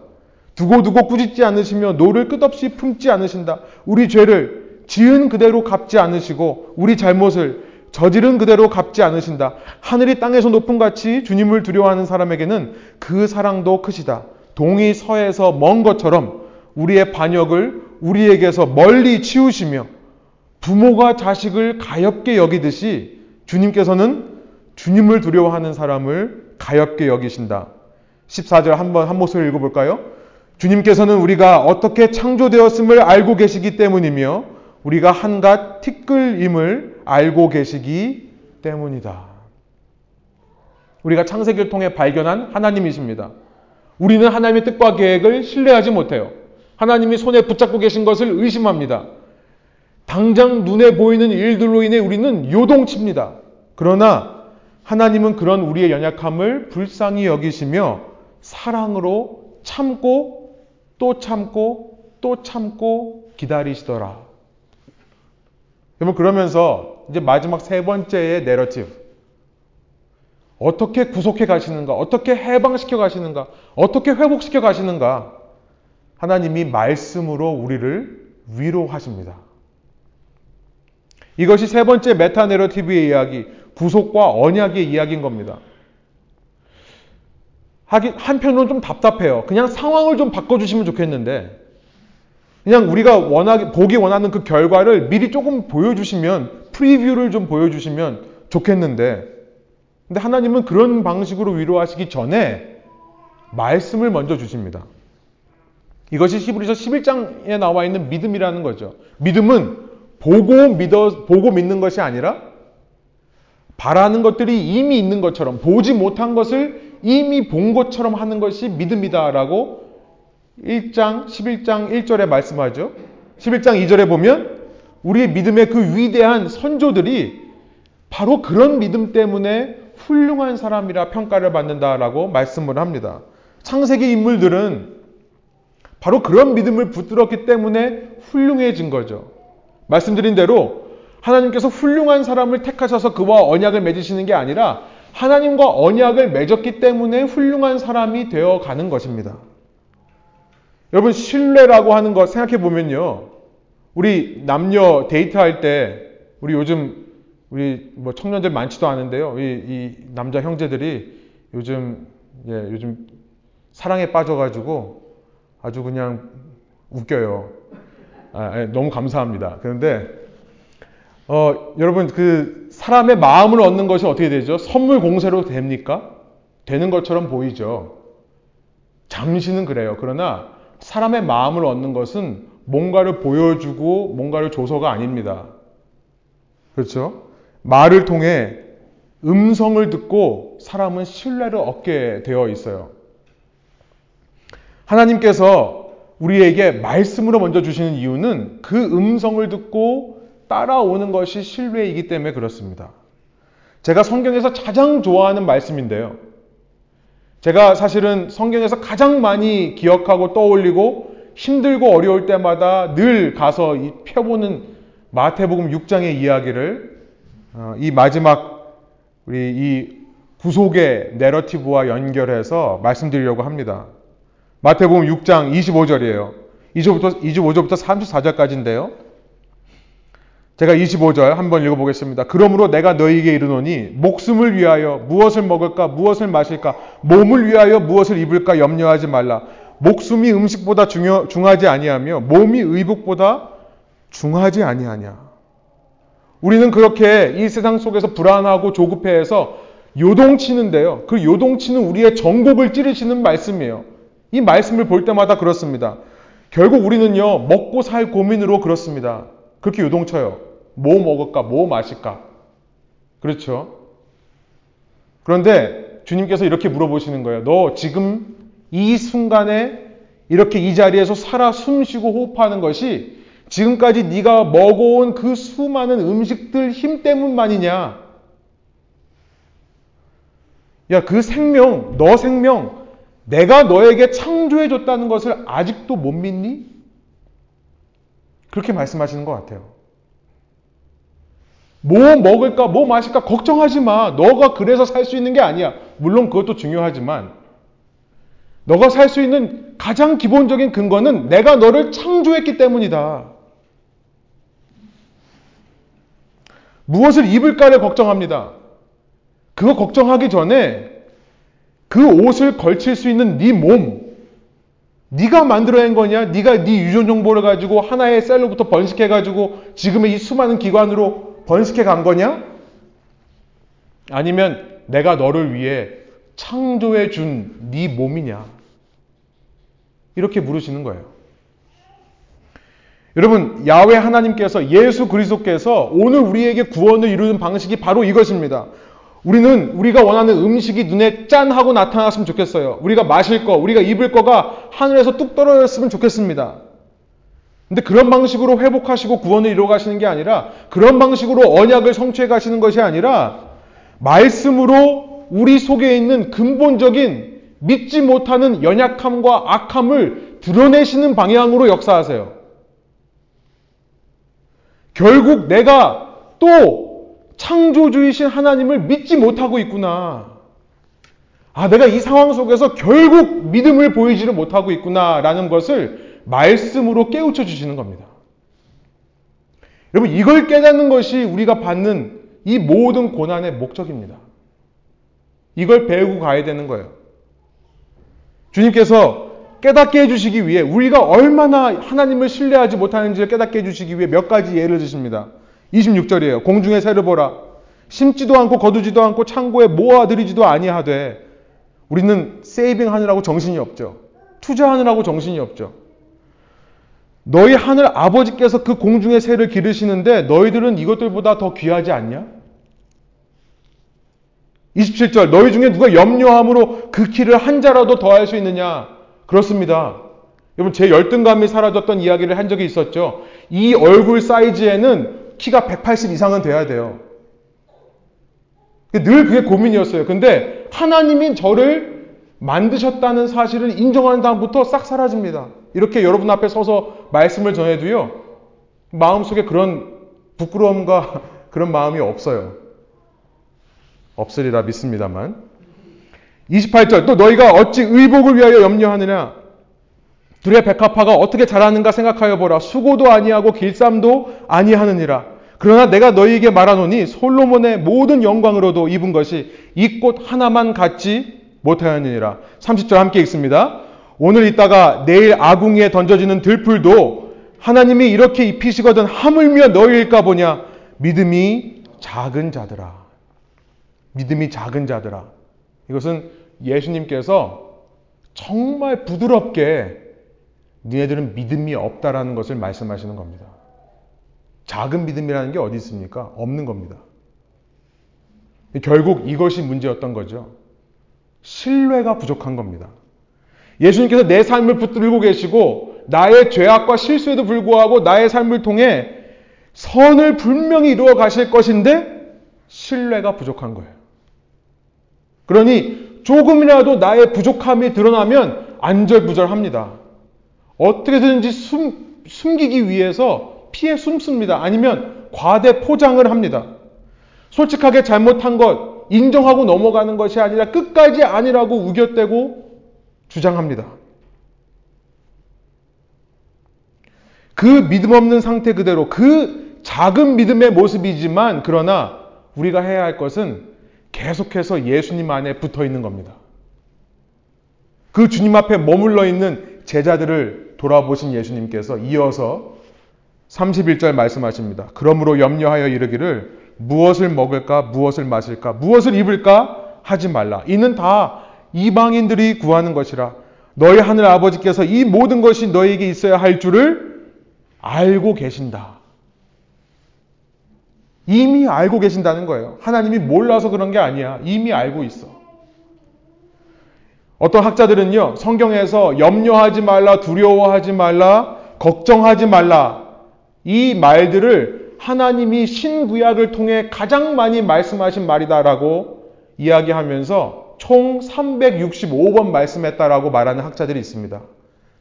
두고두고 꾸짖지 않으시며 노를 끝없이 품지 않으신다. 우리 죄를 지은 그대로 갚지 않으시고 우리 잘못을 저지른 그대로 갚지 않으신다. 하늘이 땅에서 높음같이 주님을 두려워하는 사람에게는 그 사랑도 크시다. 동이 서에서 먼 것처럼 우리의 반역을 우리에게서 멀리 치우시며 부모가 자식을 가엽게 여기듯이 주님께서는 주님을 두려워하는 사람을 가엽게 여기신다. 14절 한번 한 목소리 읽어볼까요? 주님께서는 우리가 어떻게 창조되었음을 알고 계시기 때문이며 우리가 한갓 티끌임을 알고 계시기 때문이다. 우리가 창세기를 통해 발견한 하나님이십니다. 우리는 하나님의 뜻과 계획을 신뢰하지 못해요. 하나님이 손에 붙잡고 계신 것을 의심합니다. 당장 눈에 보이는 일들로 인해 우리는 요동칩니다. 그러나 하나님은 그런 우리의 연약함을 불쌍히 여기시며 사랑으로 참고 또 참고 또 참고 기다리시더라. 여러분 그러면서 이제 마지막 세 번째의 내러티브. 어떻게 구속해 가시는가? 어떻게 해방시켜 가시는가? 어떻게 회복시켜 가시는가? 하나님이 말씀으로 우리를 위로하십니다. 이것이 세 번째 meta narrative의 이야기, 구속과 언약의 이야기인 겁니다. 하긴 한편으로는 좀 답답해요. 그냥 상황을 좀 바꿔주시면 좋겠는데, 그냥 우리가 원하기, 보기 원하는 그 결과를 미리 조금 보여주시면, preview를 좀 보여주시면 좋겠는데, 근데 하나님은 그런 방식으로 위로하시기 전에 말씀을 먼저 주십니다. 이것이 히브리서 11장에 나와 있는 믿음이라는 거죠. 믿음은 보고 믿어 보고 믿는 것이 아니라 바라는 것들이 이미 있는 것처럼 보지 못한 것을 이미 본 것처럼 하는 것이 믿음이다라고 1장 11장 1절에 말씀하죠. 11장 2절에 보면 우리의 믿음의 그 위대한 선조들이 바로 그런 믿음 때문에 훌륭한 사람이라 평가를 받는다라고 말씀을 합니다. 창세기 인물들은 바로 그런 믿음을 붙들었기 때문에 훌륭해진 거죠. 말씀드린 대로 하나님께서 훌륭한 사람을 택하셔서 그와 언약을 맺으시는 게 아니라 하나님과 언약을 맺었기 때문에 훌륭한 사람이 되어 가는 것입니다. 여러분, 신뢰라고 하는 것 생각해 보면요. 우리 남녀 데이트할 때, 우리 요즘 우리 뭐 청년들 많지도 않은데요. 이, 이 남자 형제들이 요즘 예, 요즘 사랑에 빠져가지고 아주 그냥 웃겨요. 아, 예, 너무 감사합니다. 그런데 어, 여러분 그 사람의 마음을 얻는 것이 어떻게 되죠? 선물 공세로 됩니까? 되는 것처럼 보이죠. 잠시는 그래요. 그러나 사람의 마음을 얻는 것은 뭔가를 보여주고 뭔가를 줘서가 아닙니다. 그렇죠? 말을 통해 음성을 듣고 사람은 신뢰를 얻게 되어 있어요. 하나님께서 우리에게 말씀으로 먼저 주시는 이유는 그 음성을 듣고 따라오는 것이 신뢰이기 때문에 그렇습니다. 제가 성경에서 가장 좋아하는 말씀인데요. 제가 사실은 성경에서 가장 많이 기억하고 떠올리고 힘들고 어려울 때마다 늘 가서 펴보는 마태복음 6장의 이야기를 어, 이 마지막 우리 이 구속의 내러티브와 연결해서 말씀드리려고 합니다. 마태복음 6장 25절이에요. 25절부터, 25절부터 34절까지인데요. 제가 25절 한번 읽어보겠습니다. 그러므로 내가 너희에게 이르노니 목숨을 위하여 무엇을 먹을까 무엇을 마실까 몸을 위하여 무엇을 입을까 염려하지 말라. 목숨이 음식보다 중요, 중하지 아니하며 몸이 의복보다 중하지 아니하냐. 우리는 그렇게 이 세상 속에서 불안하고 조급해해서 요동치는데요. 그 요동치는 우리의 정곡을 찌르시는 말씀이에요. 이 말씀을 볼 때마다 그렇습니다. 결국 우리는요, 먹고 살 고민으로 그렇습니다. 그렇게 요동쳐요. 뭐 먹을까? 뭐 마실까? 그렇죠? 그런데 주님께서 이렇게 물어보시는 거예요. 너 지금 이 순간에 이렇게 이 자리에서 살아 숨쉬고 호흡하는 것이 지금까지 네가 먹어온 그 수많은 음식들 힘 때문만이냐? 야, 그 생명, 너 생명, 내가 너에게 창조해 줬다는 것을 아직도 못 믿니? 그렇게 말씀하시는 것 같아요. 뭐 먹을까, 뭐 마실까 걱정하지 마. 너가 그래서 살 수 있는 게 아니야. 물론 그것도 중요하지만, 너가 살 수 있는 가장 기본적인 근거는 내가 너를 창조했기 때문이다. 무엇을 입을까를 걱정합니다. 그거 걱정하기 전에 그 옷을 걸칠 수 있는 네 몸, 네가 만들어낸 거냐? 네가 네 유전 정보를 가지고 하나의 셀로부터 번식해 가지고 지금의 이 수많은 기관으로 번식해 간 거냐? 아니면 내가 너를 위해 창조해 준 네 몸이냐? 이렇게 물으시는 거예요. 여러분, 야외 하나님께서 예수 그리스도께서 오늘 우리에게 구원을 이루는 방식이 바로 이것입니다. 우리는 우리가 원하는 음식이 눈에 짠 하고 나타났으면 좋겠어요. 우리가 마실 거, 우리가 입을 거가 하늘에서 뚝 떨어졌으면 좋겠습니다. 근데 그런 방식으로 회복하시고 구원을 이루어 가시는 게 아니라 그런 방식으로 언약을 성취해 가시는 것이 아니라 말씀으로 우리 속에 있는 근본적인 믿지 못하는 연약함과 악함을 드러내시는 방향으로 역사하세요. 결국 내가 또 창조주이신 하나님을 믿지 못하고 있구나. 아, 내가 이 상황 속에서 결국 믿음을 보이지를 못하고 있구나라는 것을 말씀으로 깨우쳐 주시는 겁니다. 여러분, 이걸 깨닫는 것이 우리가 받는 이 모든 고난의 목적입니다. 이걸 배우고 가야 되는 거예요. 주님께서 깨닫게 해주시기 위해 우리가 얼마나 하나님을 신뢰하지 못하는지를 깨닫게 해주시기 위해 몇 가지 예를 드십니다. 26절이에요. 공중에 새를 보라. 심지도 않고 거두지도 않고 창고에 모아들이지도 아니하되 우리는 세이빙 하느라고 정신이 없죠. 투자하느라고 정신이 없죠. 너희 하늘 아버지께서 그 공중의 새를 기르시는데 너희들은 이것들보다 더 귀하지 않냐? 27절 너희 중에 누가 염려함으로 그 키를 한 자라도 더할 수 있느냐? 그렇습니다. 여러분 제 열등감이 사라졌던 이야기를 한 적이 있었죠. 이 얼굴 사이즈에는 키가 180 이상은 돼야 돼요. 늘 그게 고민이었어요. 근데 하나님이 저를 만드셨다는 사실을 인정하는 다음부터 싹 사라집니다. 이렇게 여러분 앞에 서서 말씀을 전해도요. 마음속에 그런 부끄러움과 [LAUGHS] 그런 마음이 없어요. 없으리라 믿습니다만. 28절 또 너희가 어찌 의복을 위하여 염려하느냐 둘의 백합화가 어떻게 자라는가 생각하여 보라 수고도 아니하고 길쌈도 아니하느니라 그러나 내가 너희에게 말하노니 솔로몬의 모든 영광으로도 입은 것이 이 꽃 하나만 갖지 못하였느니라 30절 함께 읽습니다 오늘 있다가 내일 아궁이에 던져지는 들풀도 하나님이 이렇게 입히시거든 하물며 너희일까 보냐 믿음이 작은 자들아 믿음이 작은 자들아 이것은 예수님께서 정말 부드럽게 니네들은 믿음이 없다라는 것을 말씀하시는 겁니다. 작은 믿음이라는 게 어디 있습니까? 없는 겁니다. 결국 이것이 문제였던 거죠. 신뢰가 부족한 겁니다. 예수님께서 내 삶을 붙들고 계시고 나의 죄악과 실수에도 불구하고 나의 삶을 통해 선을 분명히 이루어 가실 것인데 신뢰가 부족한 거예요. 그러니 조금이라도 나의 부족함이 드러나면 안절부절합니다. 어떻게든지 숨, 숨기기 위해서 피해 숨습니다. 아니면 과대 포장을 합니다. 솔직하게 잘못한 것 인정하고 넘어가는 것이 아니라 끝까지 아니라고 우겨대고 주장합니다. 그 믿음 없는 상태 그대로 그 작은 믿음의 모습이지만 그러나 우리가 해야 할 것은 계속해서 예수님 안에 붙어 있는 겁니다. 그 주님 앞에 머물러 있는 제자들을 돌아보신 예수님께서 이어서 31절 말씀하십니다. 그러므로 염려하여 이르기를 무엇을 먹을까, 무엇을 마실까, 무엇을 입을까 하지 말라. 이는 다 이방인들이 구하는 것이라. 너희 하늘 아버지께서 이 모든 것이 너에게 있어야 할 줄을 알고 계신다. 이미 알고 계신다는 거예요. 하나님이 몰라서 그런 게 아니야. 이미 알고 있어. 어떤 학자들은요, 성경에서 염려하지 말라, 두려워하지 말라, 걱정하지 말라, 이 말들을 하나님이 신구약을 통해 가장 많이 말씀하신 말이다라고 이야기하면서 총 365번 말씀했다라고 말하는 학자들이 있습니다.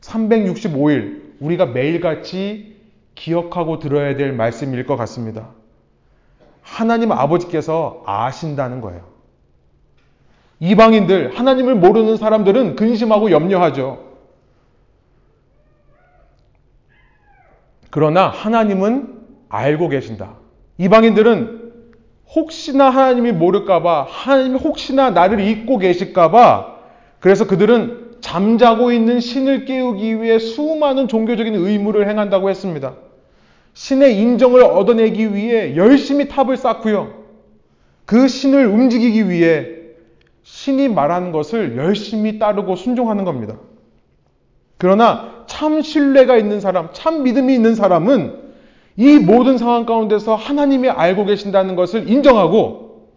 365일 우리가 매일같이 기억하고 들어야 될 말씀일 것 같습니다. 하나님 아버지께서 아신다는 거예요. 이방인들, 하나님을 모르는 사람들은 근심하고 염려하죠. 그러나 하나님은 알고 계신다. 이방인들은 혹시나 하나님이 모를까봐, 하나님이 혹시나 나를 잊고 계실까봐, 그래서 그들은 잠자고 있는 신을 깨우기 위해 수많은 종교적인 의무를 행한다고 했습니다. 신의 인정을 얻어내기 위해 열심히 탑을 쌓고요. 그 신을 움직이기 위해 신이 말하는 것을 열심히 따르고 순종하는 겁니다. 그러나 참 신뢰가 있는 사람, 참 믿음이 있는 사람은 이 모든 상황 가운데서 하나님이 알고 계신다는 것을 인정하고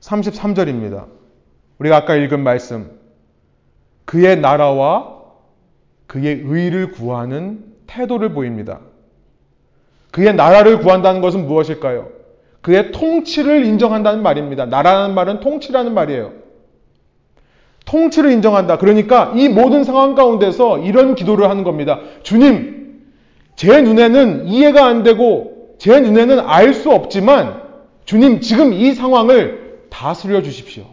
33절입니다. 우리가 아까 읽은 말씀. 그의 나라와 그의 의를 구하는 태도를 보입니다. 그의 나라를 구한다는 것은 무엇일까요? 그의 통치를 인정한다는 말입니다. 나라는 말은 통치라는 말이에요. 통치를 인정한다. 그러니까 이 모든 상황 가운데서 이런 기도를 하는 겁니다. 주님, 제 눈에는 이해가 안 되고 제 눈에는 알 수 없지만 주님, 지금 이 상황을 다스려 주십시오.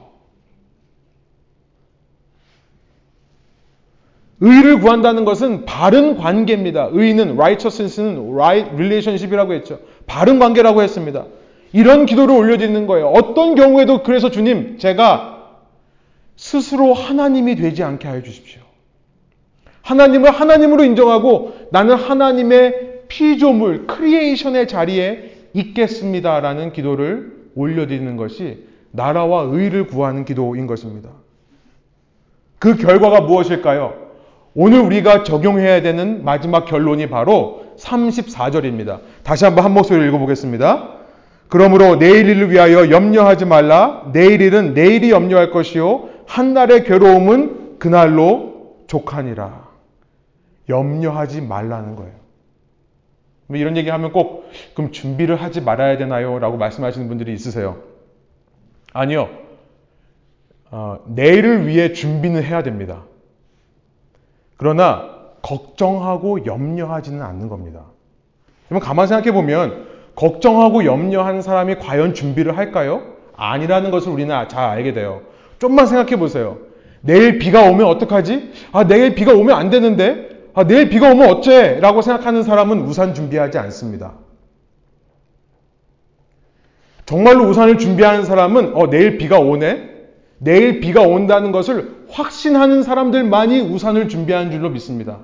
의를 구한다는 것은 바른 관계입니다. 의는 righteousness는 right relationship이라고 했죠. 바른 관계라고 했습니다. 이런 기도를 올려드리는 거예요. 어떤 경우에도 그래서 주님, 제가 스스로 하나님이 되지 않게 하여 주십시오. 하나님을 하나님으로 인정하고 나는 하나님의 피조물, creation의 자리에 있겠습니다라는 기도를 올려드리는 것이 나라와 의를 구하는 기도인 것입니다. 그 결과가 무엇일까요? 오늘 우리가 적용해야 되는 마지막 결론이 바로 34절입니다. 다시 한번 한 목소리로 읽어보겠습니다. 그러므로 내일 일을 위하여 염려하지 말라. 내일 일은 내일이 염려할 것이요. 한날의 괴로움은 그날로 족하니라. 염려하지 말라는 거예요. 뭐 이런 얘기 하면 꼭 그럼 준비를 하지 말아야 되나요? 라고 말씀하시는 분들이 있으세요. 아니요. 어, 내일을 위해 준비는 해야 됩니다. 그러나 걱정하고 염려하지는 않는 겁니다. 그러면 가만 생각해 보면 걱정하고 염려하는 사람이 과연 준비를 할까요? 아니라는 것을 우리는 잘 알게 돼요. 좀만 생각해 보세요. 내일 비가 오면 어떡하지? 아, 내일 비가 오면 안 되는데? 아, 내일 비가 오면 어째? 라고 생각하는 사람은 우산 준비하지 않습니다. 정말로 우산을 준비하는 사람은 어, 내일 비가 오네? 내일 비가 온다는 것을 확신하는 사람들만이 우산을 준비하는 줄로 믿습니다.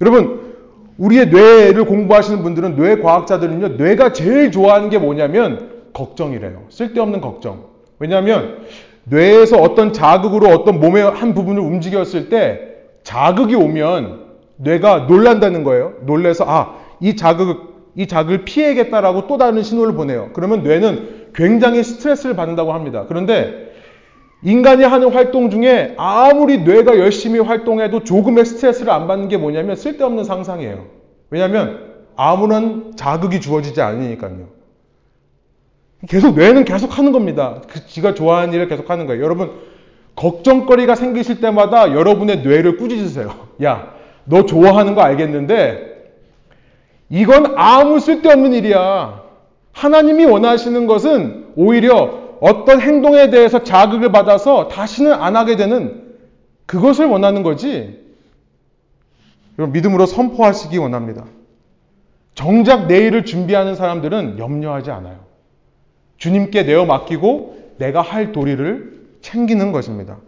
여러분, 우리의 뇌를 공부하시는 분들은 뇌 과학자들은요, 뇌가 제일 좋아하는 게 뭐냐면 걱정이래요. 쓸데없는 걱정. 왜냐하면 뇌에서 어떤 자극으로 어떤 몸의 한 부분을 움직였을 때 자극이 오면 뇌가 놀란다는 거예요. 놀래서 아, 이 자극 이 자극을 피해야겠다라고 또 다른 신호를 보내요. 그러면 뇌는 굉장히 스트레스를 받는다고 합니다. 그런데 인간이 하는 활동 중에 아무리 뇌가 열심히 활동해도 조금의 스트레스를 안 받는 게 뭐냐면 쓸데없는 상상이에요. 왜냐하면 아무런 자극이 주어지지 않으니까요. 계속 뇌는 계속 하는 겁니다. 그 지가 좋아하는 일을 계속 하는 거예요. 여러분 걱정거리가 생기실 때마다 여러분의 뇌를 꾸짖으세요. 야, 너 좋아하는 거 알겠는데 이건 아무 쓸데없는 일이야. 하나님이 원하시는 것은 오히려 어떤 행동에 대해서 자극을 받아서 다시는 안 하게 되는 그것을 원하는 거지. 믿음으로 선포하시기 원합니다. 정작 내일을 준비하는 사람들은 염려하지 않아요. 주님께 내어 맡기고 내가 할 도리를 챙기는 것입니다.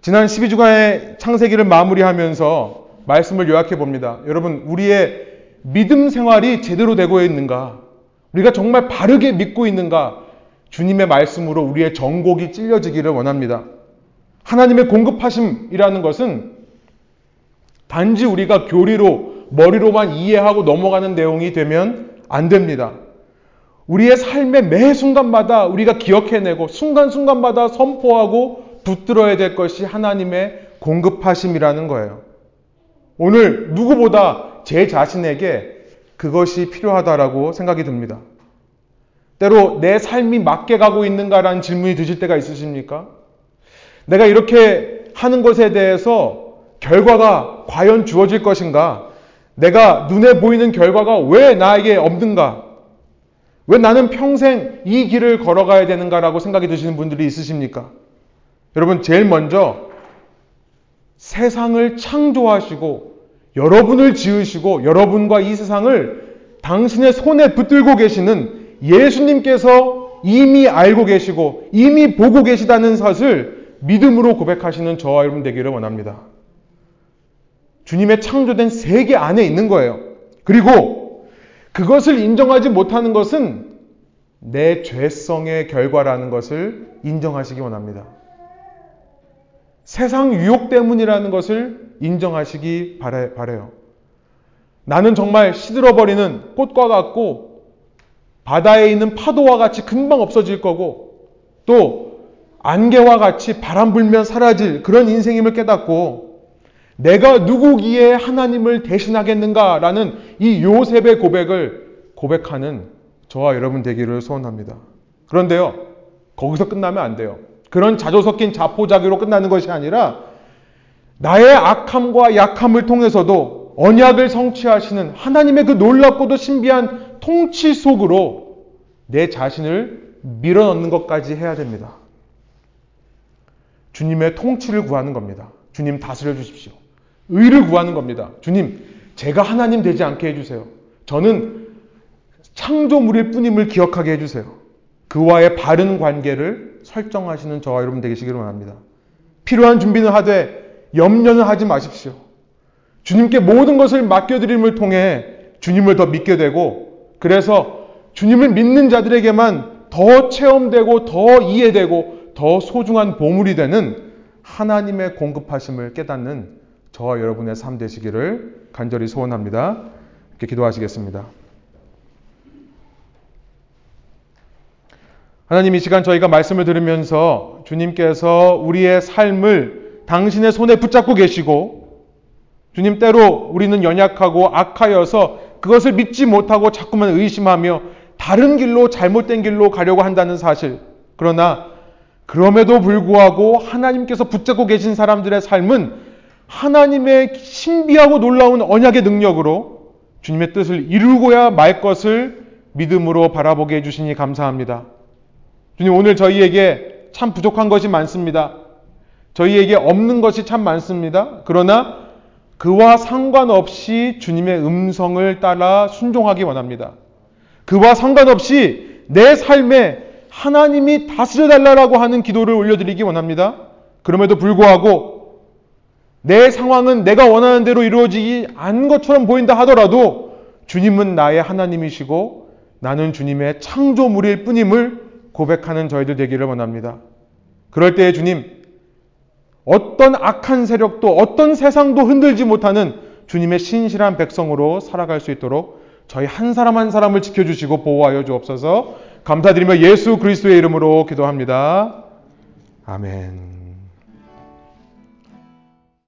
지난 12주간의 창세기를 마무리하면서 말씀을 요약해 봅니다. 여러분, 우리의 믿음 생활이 제대로 되고 있는가? 우리가 정말 바르게 믿고 있는가? 주님의 말씀으로 우리의 정곡이 찔려지기를 원합니다. 하나님의 공급하심이라는 것은 단지 우리가 교리로 머리로만 이해하고 넘어가는 내용이 되면 안 됩니다. 우리의 삶의 매 순간마다 우리가 기억해내고 순간순간마다 선포하고 붙들어야 될 것이 하나님의 공급하심이라는 거예요. 오늘 누구보다 제 자신에게 그것이 필요하다라고 생각이 듭니다. 때로 내 삶이 맞게 가고 있는가라는 질문이 드실 때가 있으십니까? 내가 이렇게 하는 것에 대해서 결과가 과연 주어질 것인가? 내가 눈에 보이는 결과가 왜 나에게 없는가? 왜 나는 평생 이 길을 걸어가야 되는가라고 생각이 드시는 분들이 있으십니까? 여러분, 제일 먼저 세상을 창조하시고 여러분을 지으시고 여러분과 이 세상을 당신의 손에 붙들고 계시는 예수님께서 이미 알고 계시고 이미 보고 계시다는 것을 믿음으로 고백하시는 저와 여러분 되기를 원합니다. 주님의 창조된 세계 안에 있는 거예요. 그리고 그것을 인정하지 못하는 것은 내 죄성의 결과라는 것을 인정하시기 원합니다. 세상 유혹 때문이라는 것을 인정하시기 바래, 바래요. 나는 정말 시들어버리는 꽃과 같고 바다에 있는 파도와 같이 금방 없어질 거고 또 안개와 같이 바람 불면 사라질 그런 인생임을 깨닫고 내가 누구기에 하나님을 대신하겠는가라는 이 요셉의 고백을 고백하는 저와 여러분 되기를 소원합니다. 그런데요, 거기서 끝나면 안 돼요. 그런 자조 섞인 자포자기로 끝나는 것이 아니라 나의 악함과 약함을 통해서도 언약을 성취하시는 하나님의 그 놀랍고도 신비한 통치 속으로 내 자신을 밀어넣는 것까지 해야 됩니다. 주님의 통치를 구하는 겁니다. 주님 다스려 주십시오. 의를 구하는 겁니다. 주님, 제가 하나님 되지 않게 해주세요. 저는 창조물일 뿐임을 기억하게 해주세요. 그와의 바른 관계를 설정하시는 저와 여러분 되시기를 원합니다. 필요한 준비는 하되 염려는 하지 마십시오. 주님께 모든 것을 맡겨드림을 통해 주님을 더 믿게 되고 그래서 주님을 믿는 자들에게만 더 체험되고 더 이해되고 더 소중한 보물이 되는 하나님의 공급하심을 깨닫는 저와 여러분의 삶 되시기를 간절히 소원합니다. 이렇게 기도하시겠습니다. 하나님 이 시간 저희가 말씀을 들으면서 주님께서 우리의 삶을 당신의 손에 붙잡고 계시고 주님 때로 우리는 연약하고 악하여서 그것을 믿지 못하고 자꾸만 의심하며 다른 길로 잘못된 길로 가려고 한다는 사실. 그러나 그럼에도 불구하고 하나님께서 붙잡고 계신 사람들의 삶은 하나님의 신비하고 놀라운 언약의 능력으로 주님의 뜻을 이루고야 말 것을 믿음으로 바라보게 해주시니 감사합니다. 주님 오늘 저희에게 참 부족한 것이 많습니다. 저희에게 없는 것이 참 많습니다. 그러나 그와 상관없이 주님의 음성을 따라 순종하기 원합니다. 그와 상관없이 내 삶에 하나님이 다스려 달라고 하는 기도를 올려드리기 원합니다. 그럼에도 불구하고 내 상황은 내가 원하는 대로 이루어지지 않은 것처럼 보인다 하더라도 주님은 나의 하나님이시고 나는 주님의 창조물일 뿐임을 고백하는 저희들 되기를 원합니다. 그럴 때에 주님, 어떤 악한 세력도 어떤 세상도 흔들지 못하는 주님의 신실한 백성으로 살아갈 수 있도록 저희 한 사람 한 사람을 지켜주시고 보호하여 주옵소서 감사드리며 예수 그리스도의 이름으로 기도합니다. 아멘.